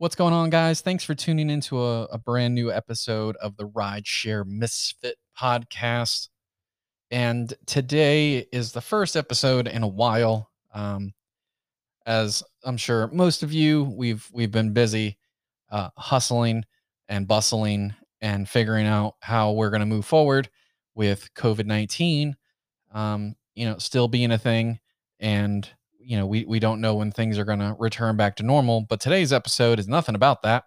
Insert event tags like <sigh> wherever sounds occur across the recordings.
What's going on, guys? Thanks for tuning into a, a brand new episode of the Rideshare Misfit podcast. And today is the first episode in a while. Um, as I'm sure most of you, we've we've been busy uh, hustling and bustling and figuring out how we're going to move forward with COVID 19, um, you know, still being a thing. And, you know, we, we don't know when things are going to return back to normal. But today's episode is nothing about that.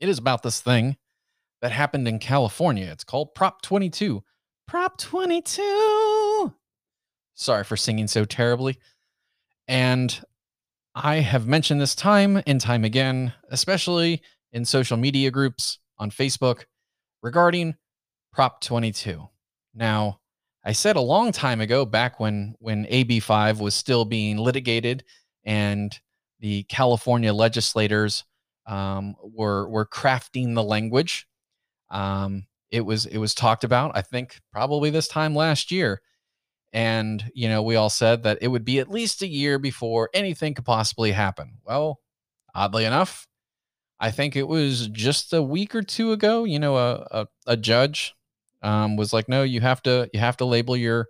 It is about this thing that happened in California. It's called Prop 22. Prop 22. Sorry for singing so terribly. And I have mentioned this time and time again, especially in social media groups on Facebook regarding Prop 22. Now, I said a long time ago, back when when AB5 was still being litigated and the California legislators um, were were crafting the language. Um, it was it was talked about. I think probably this time last year, and you know we all said that it would be at least a year before anything could possibly happen. Well, oddly enough, I think it was just a week or two ago. You know, a a, a judge um, was like, no, you have to you have to label your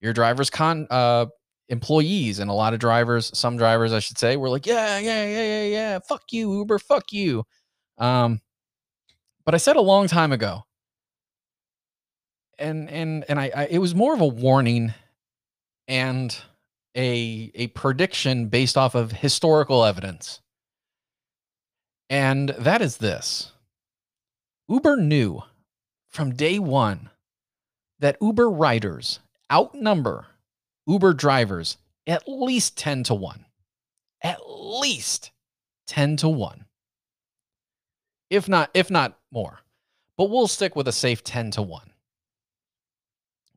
your drivers con uh, employees, and a lot of drivers, some drivers, I should say, were like, yeah, yeah, yeah, yeah, yeah, fuck you, Uber, fuck you. Um, but I said a long time ago, and and and I, I it was more of a warning and a a prediction based off of historical evidence. And that is this Uber knew from day one that Uber riders outnumber Uber drivers at least 10 to 1. At least 10 to 1. If not if not more. But we'll stick with a safe 10 to 1.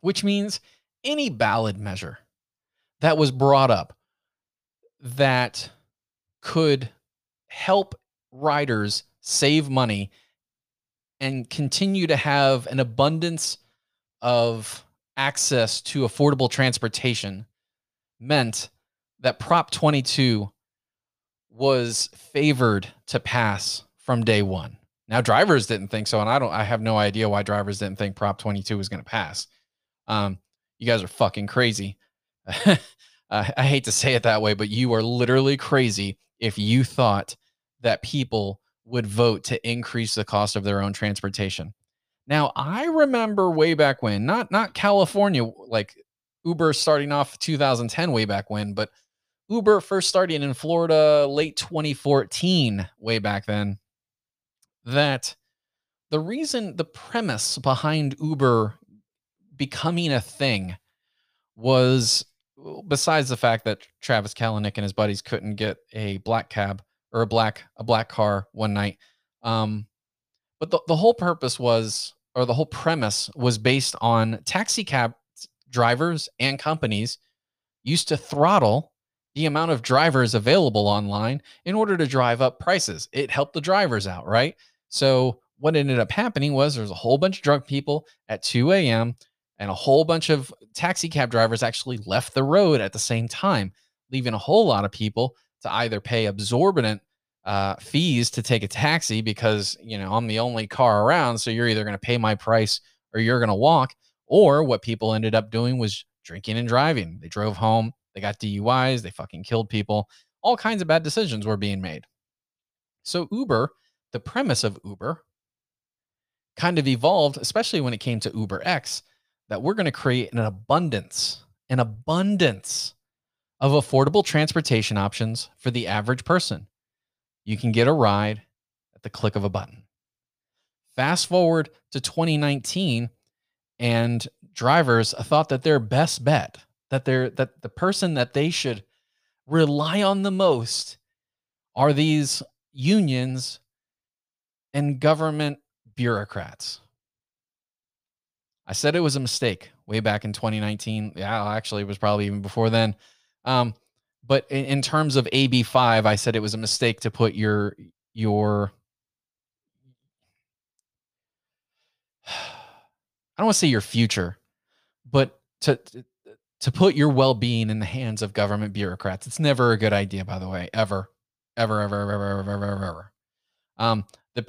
Which means any ballot measure that was brought up that could help riders save money and continue to have an abundance of access to affordable transportation meant that Prop 22 was favored to pass from day one. Now drivers didn't think so, and I don't. I have no idea why drivers didn't think Prop 22 was going to pass. Um, you guys are fucking crazy. <laughs> I hate to say it that way, but you are literally crazy if you thought that people would vote to increase the cost of their own transportation. Now, I remember way back when, not not California like Uber starting off 2010 way back when, but Uber first starting in Florida late 2014 way back then that the reason the premise behind Uber becoming a thing was besides the fact that Travis Kalanick and his buddies couldn't get a black cab or a black a black car one night. Um, but the, the whole purpose was, or the whole premise was based on taxi cab drivers and companies used to throttle the amount of drivers available online in order to drive up prices. It helped the drivers out, right? So what ended up happening was there's a whole bunch of drunk people at 2 a.m. and a whole bunch of taxi cab drivers actually left the road at the same time, leaving a whole lot of people to either pay absorbent uh, fees to take a taxi because you know I'm the only car around. So you're either going to pay my price or you're going to walk. Or what people ended up doing was drinking and driving. They drove home, they got DUIs, they fucking killed people. All kinds of bad decisions were being made. So Uber, the premise of Uber, kind of evolved, especially when it came to Uber X, that we're going to create an abundance, an abundance of affordable transportation options for the average person. You can get a ride at the click of a button. Fast forward to 2019 and drivers thought that their best bet, that they're that the person that they should rely on the most are these unions and government bureaucrats. I said it was a mistake way back in 2019. Yeah, actually, it was probably even before then. Um, but in, in terms of AB5, I said it was a mistake to put your your <sighs> I don't want to say your future, but to to put your well-being in the hands of government bureaucrats. It's never a good idea, by the way, ever. ever, ever, ever, ever, ever, ever, ever. Um, the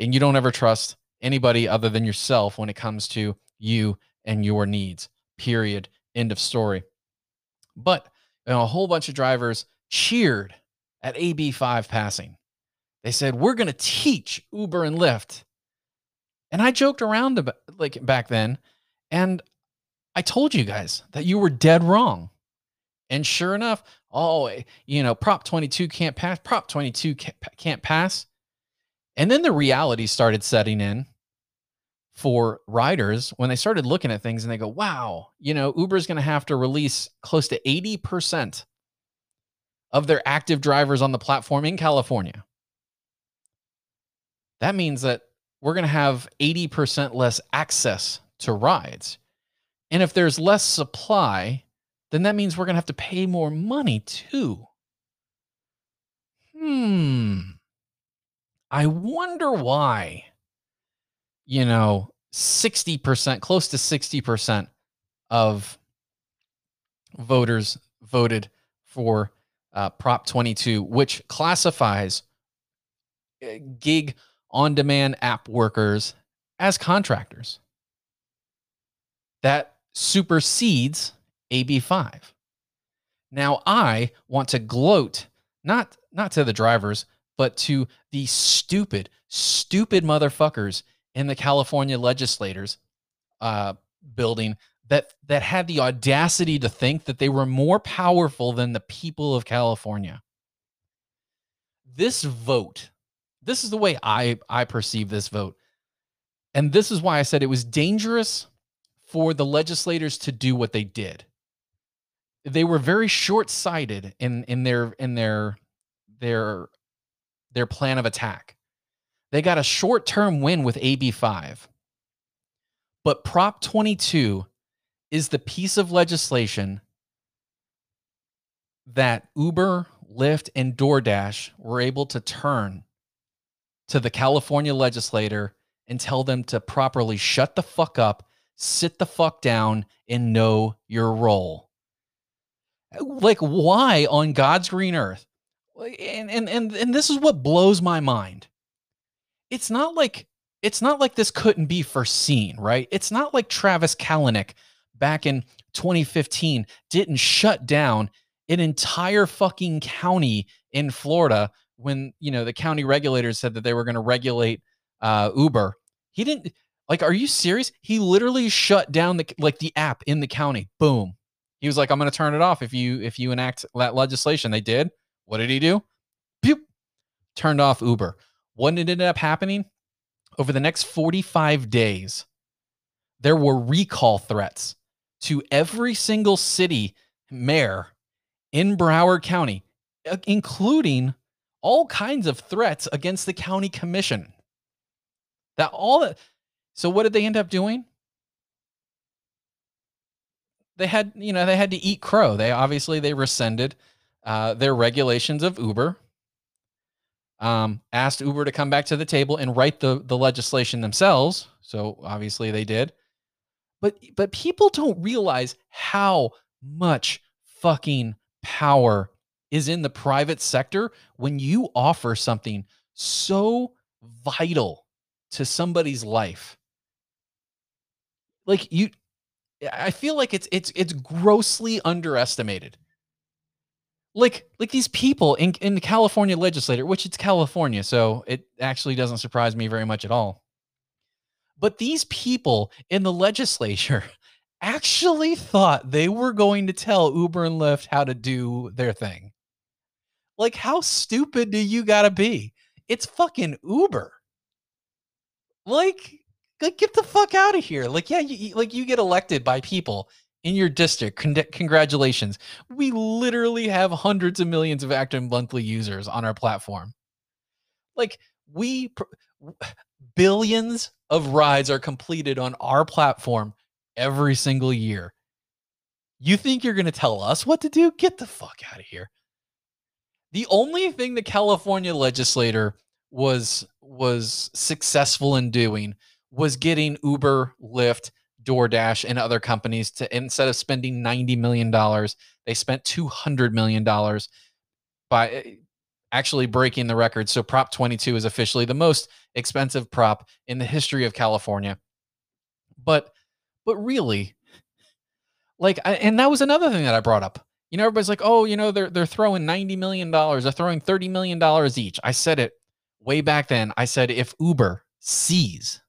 and you don't ever trust anybody other than yourself when it comes to you and your needs. Period. End of story. But know, a whole bunch of drivers cheered at AB5 passing. They said, "We're going to teach Uber and Lyft." And I joked around about, like back then, and I told you guys that you were dead wrong. And sure enough, oh, eh, you know, Prop 22 can't pass. Prop 22 can't pass. And then the reality started setting in for riders when they started looking at things and they go, wow, you know, Uber's going to have to release close to 80% of their active drivers on the platform in California. That means that we're going to have 80% less access to rides. And if there's less supply, then that means we're going to have to pay more money too. Hmm. I wonder why, you know, 60%, close to 60% of voters voted for uh, Prop 22, which classifies uh, gig on demand app workers as contractors. That supersedes AB5. Now I want to gloat not not to the drivers, but to the stupid, stupid motherfuckers in the California legislators uh, building that that had the audacity to think that they were more powerful than the people of California. This vote, this is the way I I perceive this vote. And this is why I said it was dangerous for the legislators to do what they did. They were very short-sighted in in their in their their their plan of attack. They got a short-term win with AB5. But Prop 22 is the piece of legislation that Uber, Lyft, and DoorDash were able to turn to the California legislator and tell them to properly shut the fuck up sit the fuck down and know your role. Like, why on God's green earth? And, and and and this is what blows my mind. It's not like it's not like this couldn't be foreseen, right? It's not like Travis Kalanick back in 2015 didn't shut down an entire fucking county in Florida when you know the county regulators said that they were going to regulate uh, Uber. He didn't. Like, are you serious? He literally shut down the like the app in the county. Boom. He was like, I'm gonna turn it off if you if you enact that legislation. They did. What did he do? Pew! Turned off Uber. What ended up happening? Over the next 45 days, there were recall threats to every single city mayor in Broward County, uh, including all kinds of threats against the county commission. That all that so what did they end up doing? They had, you know, they had to eat crow. They obviously they rescinded uh, their regulations of Uber. Um, asked Uber to come back to the table and write the the legislation themselves. So obviously they did. But but people don't realize how much fucking power is in the private sector when you offer something so vital to somebody's life like you I feel like it's it's it's grossly underestimated. Like like these people in in the California legislature, which it's California, so it actually doesn't surprise me very much at all. But these people in the legislature <laughs> actually thought they were going to tell Uber and Lyft how to do their thing. Like how stupid do you got to be? It's fucking Uber. Like like get the fuck out of here. Like yeah, you, like you get elected by people in your district. Con- congratulations. We literally have hundreds of millions of active monthly users on our platform. Like we pr- billions of rides are completed on our platform every single year. You think you're going to tell us what to do? Get the fuck out of here. The only thing the California legislator was was successful in doing was getting Uber, Lyft, DoorDash, and other companies to instead of spending $90 million, they spent $200 million by eh, actually breaking the record. So Prop 22 is officially the most expensive prop in the history of California. But but really like and that was another thing that I brought up. You know everybody's like, "Oh, you know they're they're throwing 90 million dollars. They're throwing 30 million dollars each." I said it way back then. I said if Uber sees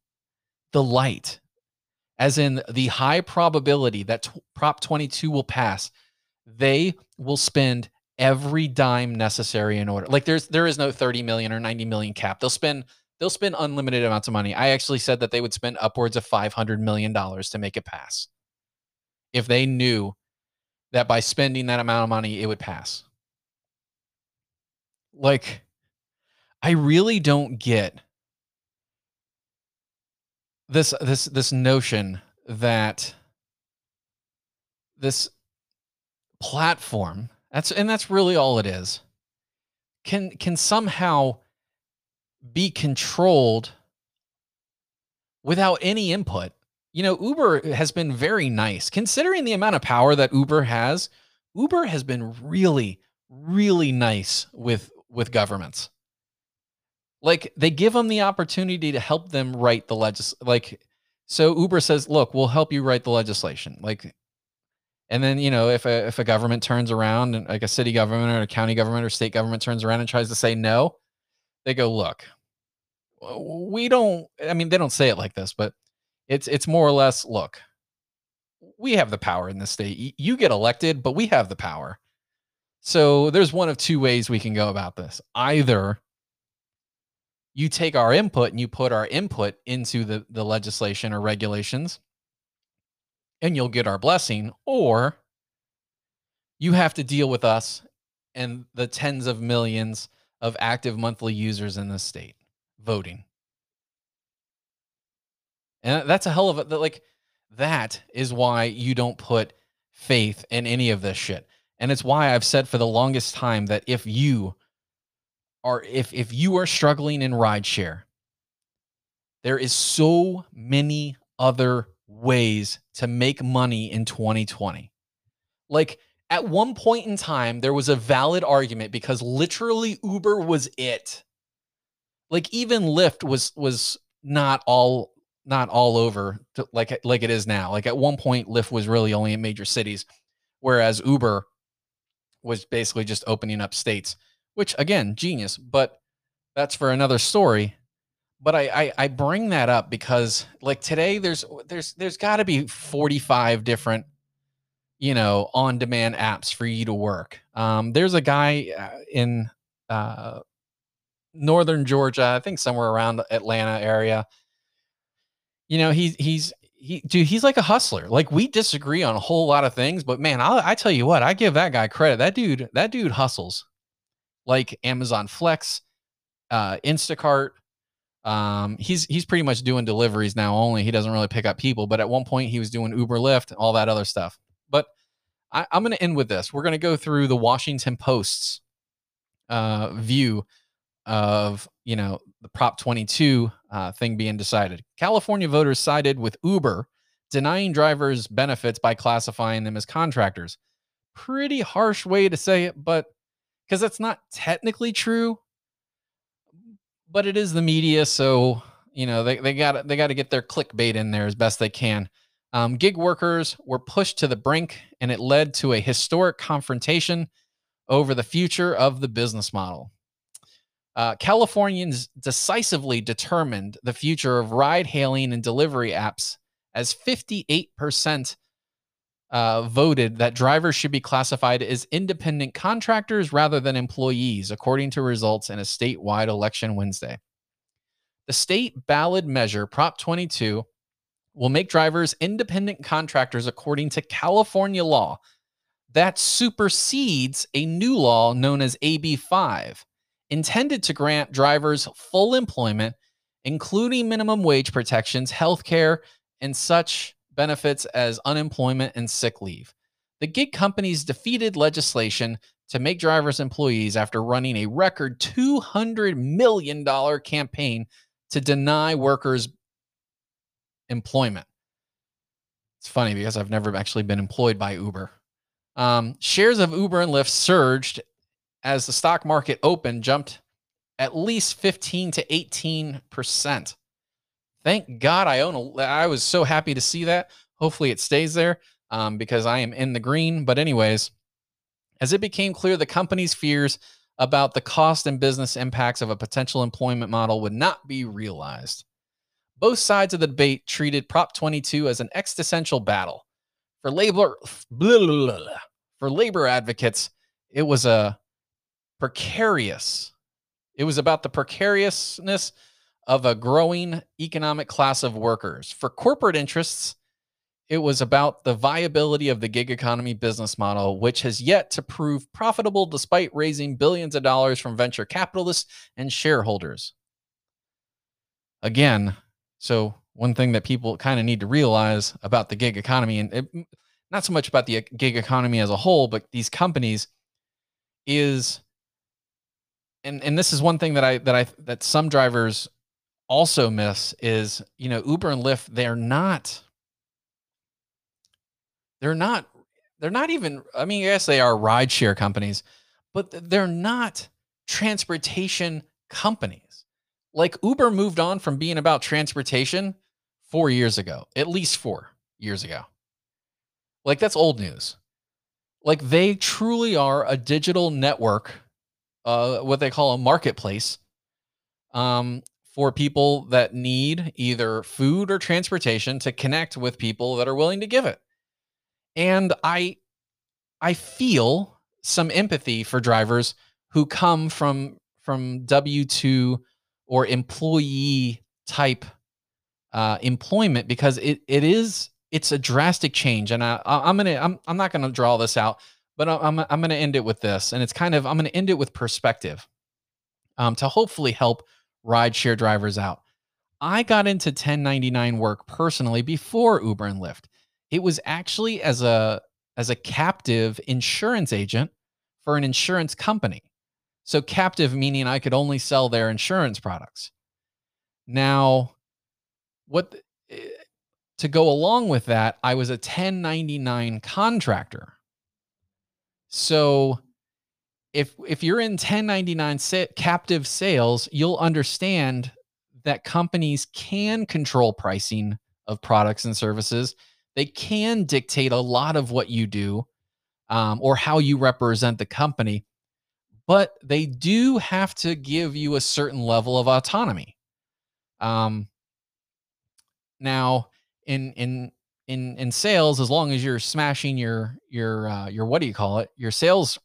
the light as in the high probability that t- Prop 22 will pass, they will spend every dime necessary in order. Like there's there is no 30 million or 90 million cap. They'll spend they'll spend unlimited amounts of money. I actually said that they would spend upwards of 500 million dollars to make it pass. If they knew that by spending that amount of money it would pass. Like I really don't get this this this notion that this platform that's and that's really all it is can can somehow be controlled without any input. You know uber has been very nice. Considering the amount of power that uber has uber has been really really nice with with governments like they give them the opportunity to help them write the legis like so uber says look we'll help you write the legislation like and then you know if a if a government turns around and like a city government or a county government or state government turns around and tries to say no they go look we don't i mean they don't say it like this but it's it's more or less look we have the power in this state. You get elected but we have the power. So there's one of two ways we can go about this. Either you take our input and you put our input into the, the legislation or regulations and you'll get our blessing, or you have to deal with us and the tens of millions of active monthly users in this state voting. And that's a hell of a like that is why you don't put faith in any of this shit. And it's why I've said for the longest time that if you are if if you are struggling in rideshare, there is so many other ways to make money in 2020. Like at one point in time, there was a valid argument because literally Uber was it. Like even Lyft was was not all not all over to, like like it is now. Like at one point, Lyft was really only in major cities, whereas Uber was basically just opening up states which again, genius, but that's for another story. But I, I, I bring that up because like today there's there's there's got to be 45 different you know on demand apps for you to work. Um, there's a guy uh, in uh, northern Georgia, I think somewhere around the Atlanta area. You know, he's he's he dude, he's like a hustler. Like we disagree on a whole lot of things, but man, i I tell you what, I give that guy credit. That dude, that dude hustles like Amazon Flex, uh, Instacart. Um, he's he's pretty much doing deliveries now only. He doesn't really pick up people, but at one point he was doing Uber, Lyft, all that other stuff. But I, am going to end with this. We're going to go through the Washington Post's uh, view of you know the Prop 22 uh, thing being decided. California voters sided with Uber, denying drivers benefits by classifying them as contractors. Pretty harsh way to say it, but because that's not technically true, but it is the media, so you know they they got they got to get their clickbait in there as best they can. Um, gig workers were pushed to the brink, and it led to a historic confrontation over the future of the business model. Uh, Californians decisively determined the future of ride hailing and delivery apps as 58% uh, voted that drivers should be classified as independent contractors rather than employees, according to results in a statewide election Wednesday. The state ballot measure, Prop 22, will make drivers independent contractors according to California law. That supersedes a new law known as AB 5, intended to grant drivers full employment, including minimum wage protections, health care, and such benefits as unemployment and sick leave. The gig companies defeated legislation to make drivers employees after running a record $200 million campaign to deny workers employment. It's funny because I've never actually been employed by Uber. Um, shares of Uber and Lyft surged as the stock market opened jumped at least 15 to 18%. Thank God I own a, I was so happy to see that. Hopefully it stays there um, because I am in the green. But, anyways, as it became clear the company's fears about the cost and business impacts of a potential employment model would not be realized. Both sides of the debate treated Prop 22 as an existential battle. For labor, blah, blah, blah, for labor advocates, it was a precarious. It was about the precariousness of a growing economic class of workers. For corporate interests, it was about the viability of the gig economy business model, which has yet to prove profitable despite raising billions of dollars from venture capitalists and shareholders. Again, so one thing that people kind of need to realize about the gig economy, and it, not so much about the uh, gig economy as a whole, but these companies is and and this is one thing that I that I that some drivers also miss is, you know, Uber and Lyft, they're not they're not they're not even I mean, yes, they are rideshare companies, but they're not transportation companies. Like Uber moved on from being about transportation 4 years ago, at least 4 years ago. Like that's old news. Like they truly are a digital network, uh, what they call a marketplace, um, for people that need either food or transportation to connect with people that are willing to give it. And i i feel some empathy for drivers who come from from w2 or employee type uh, employment because it it is it's a drastic change. And I, i'm gonna i'm, I'm not gonna draw this out but i'm, I'm gonna end it with this. And it's kind of i'm gonna end it with perspective um, to hopefully help rideshare drivers out i got into 1099 work personally before uber and lyft it was actually as a as a captive insurance agent for an insurance company. So captive meaning I could only sell their insurance products. Now, what eh, to go along with that, I was a 1099 contractor. So if if you're in 1099 sa- captive sales, you'll understand that companies can control pricing of products and services they can dictate a lot of what you do um, or how you represent the company, but they do have to give you a certain level of autonomy. Um, now, in in in in sales, as long as you're smashing your your uh, your what do you call it your sales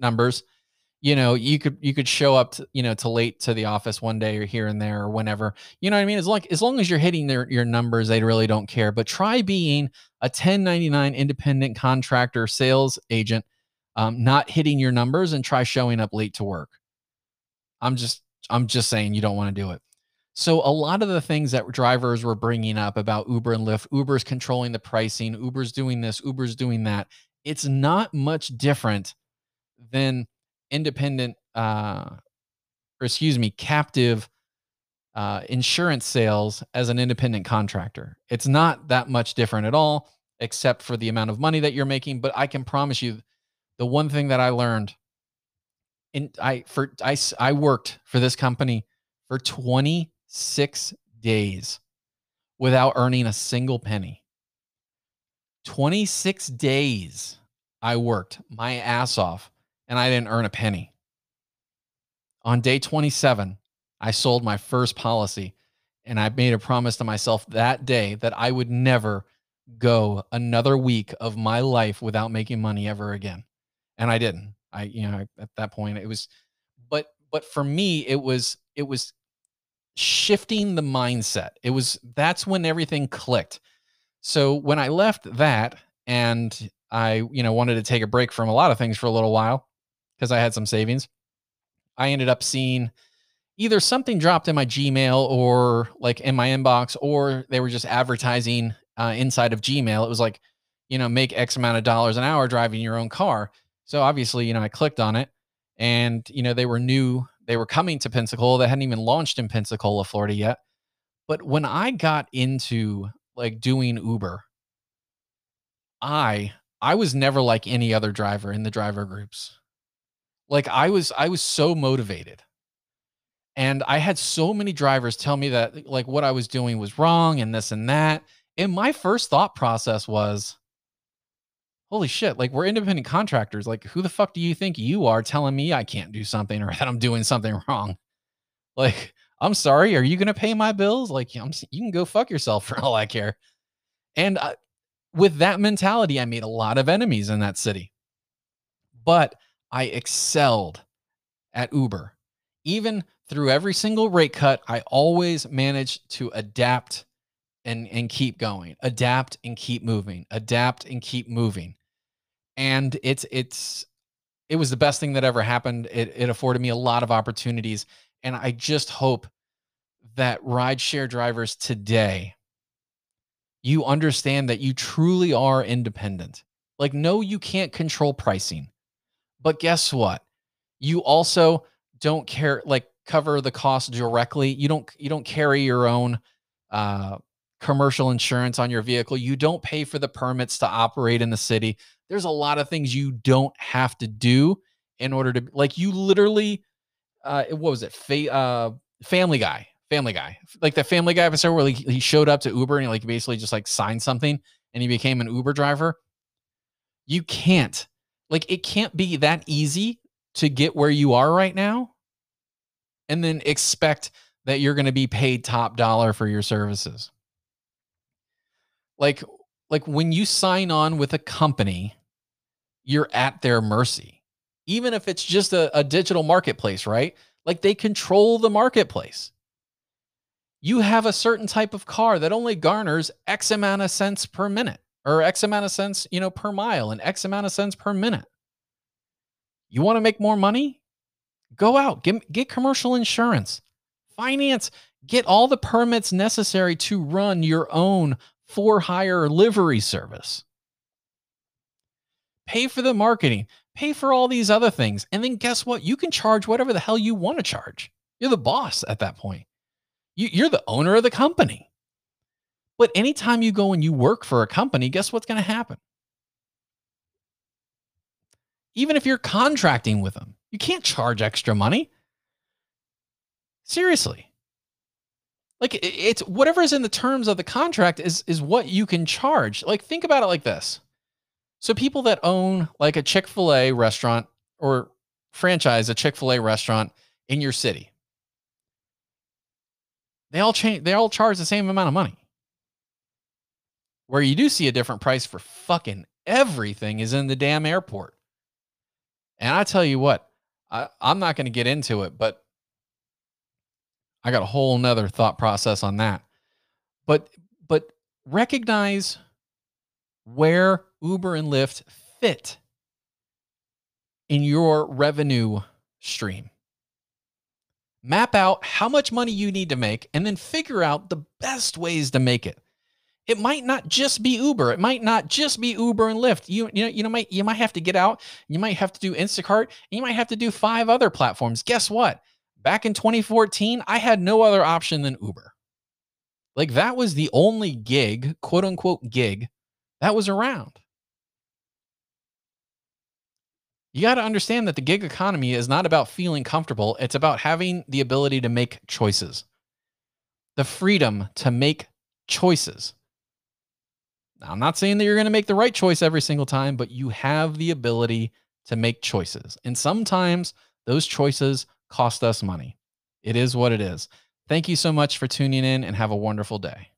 numbers, you know you could you could show up to, you know to late to the office one day or here and there or whenever. You know what i mean? As long as long as you're hitting their your numbers they really don't care. But try being a 1099 independent contractor sales agent um, not hitting your numbers and try showing up late to work. I'm just i'm just saying you don't want to do it. So a lot of the things that drivers were bringing up about uber and lyft uber's controlling the pricing uber's doing this uber's doing that it's not much different than independent, uh, or excuse me, captive uh, insurance sales as an independent contractor. It's not that much different at all, except for the amount of money that you're making. But I can promise you, the one thing that I learned, in I for I I worked for this company for 26 days without earning a single penny. 26 days I worked my ass off and I didn't earn a penny. On day 27, I sold my first policy and I made a promise to myself that day that I would never go another week of my life without making money ever again. And I didn't. I, you know, at that point it was, but, but for me, it was, it was shifting the mindset. It was, that's when everything clicked. So when I left that and I, you know, wanted to take a break from a lot of things for a little while, because I had some savings. I ended up seeing either something dropped in my Gmail or like in my inbox, or they were just advertising uh, inside of Gmail. It was like, you know, make X amount of dollars an hour driving your own car. So obviously, you know, I clicked on it and, you know, they were new, they were coming to Pensacola. They hadn't even launched in Pensacola, Florida yet. But when I got into like doing Uber, I I was never like any other driver in the driver groups. Like I was I was so motivated. And I had so many drivers tell me that like what I was doing was wrong and this and that. And my first thought process was holy shit, like we're independent contractors. Like who the fuck do you think you are telling me I can't do something or <laughs> that I'm doing something wrong? Like I'm sorry, are you going to pay my bills? Like I'm, you can go fuck yourself for <laughs> all I care. And I, with that mentality, I made a lot of enemies in that city. But I excelled at Uber. Even through every single rate cut, I always managed to adapt and and keep going. Adapt and keep moving. Adapt and keep moving. And it's it's it was the best thing that ever happened. It it afforded me a lot of opportunities and I just hope that rideshare drivers today you understand that you truly are independent. Like, no, you can't control pricing. But guess what? You also don't care, like, cover the cost directly. You don't you don't carry your own uh, commercial insurance on your vehicle. You don't pay for the permits to operate in the city. There's a lot of things you don't have to do in order to like you literally uh what was it? Fa- uh Family Guy. Family Guy. Like the Family Guy episode where like, he showed up to Uber and he like basically just like signed something and he became an Uber driver. You can't. Like it can't be that easy to get where you are right now and then expect that you're going to be paid top dollar for your services. Like like when you sign on with a company, you're at their mercy. Even if it's just a, a digital marketplace, right? Like they control the marketplace. You have a certain type of car that only garners X amount of cents per minute or X amount of cents, you know, per mile and X amount of cents per minute. You want to make more money? Go out, get, get commercial insurance, finance, get all the permits necessary to run your own for hire livery service. Pay for the marketing, pay for all these other things. And then guess what? You can charge whatever the hell you want to charge. You're the boss at that point. You, are the owner of the company. But anytime you go and you work for a company, guess what's going to happen? Even if you're contracting with them, you can't charge extra money. Seriously. Like it's whatever is in the terms of the contract is is what you can charge. Like think about it like this. So people that own like a Chick-fil-A restaurant or franchise a Chick-fil-A restaurant in your city. They all change they all charge the same amount of money. Where you do see a different price for fucking everything is in the damn airport. And I tell you what, I, I'm not going to get into it, but I got a whole nother thought process on that. But but recognize where Uber and Lyft fit in your revenue stream. Map out how much money you need to make and then figure out the best ways to make it. It might not just be Uber. It might not just be Uber and Lyft. You you know you know might you might have to get out. You might have to do Instacart. you might have to do five other platforms. Guess what? Back in 2014, I had no other option than Uber. Like that was the only gig, quote unquote gig, that was around. You got to understand that the gig economy is not about feeling comfortable, it's about having the ability to make choices, the freedom to make choices. I'm not saying that you're going to make the right choice every single time, but you have the ability to make choices. And sometimes those choices cost us money. It is what it is. Thank you so much for tuning in and have a wonderful day.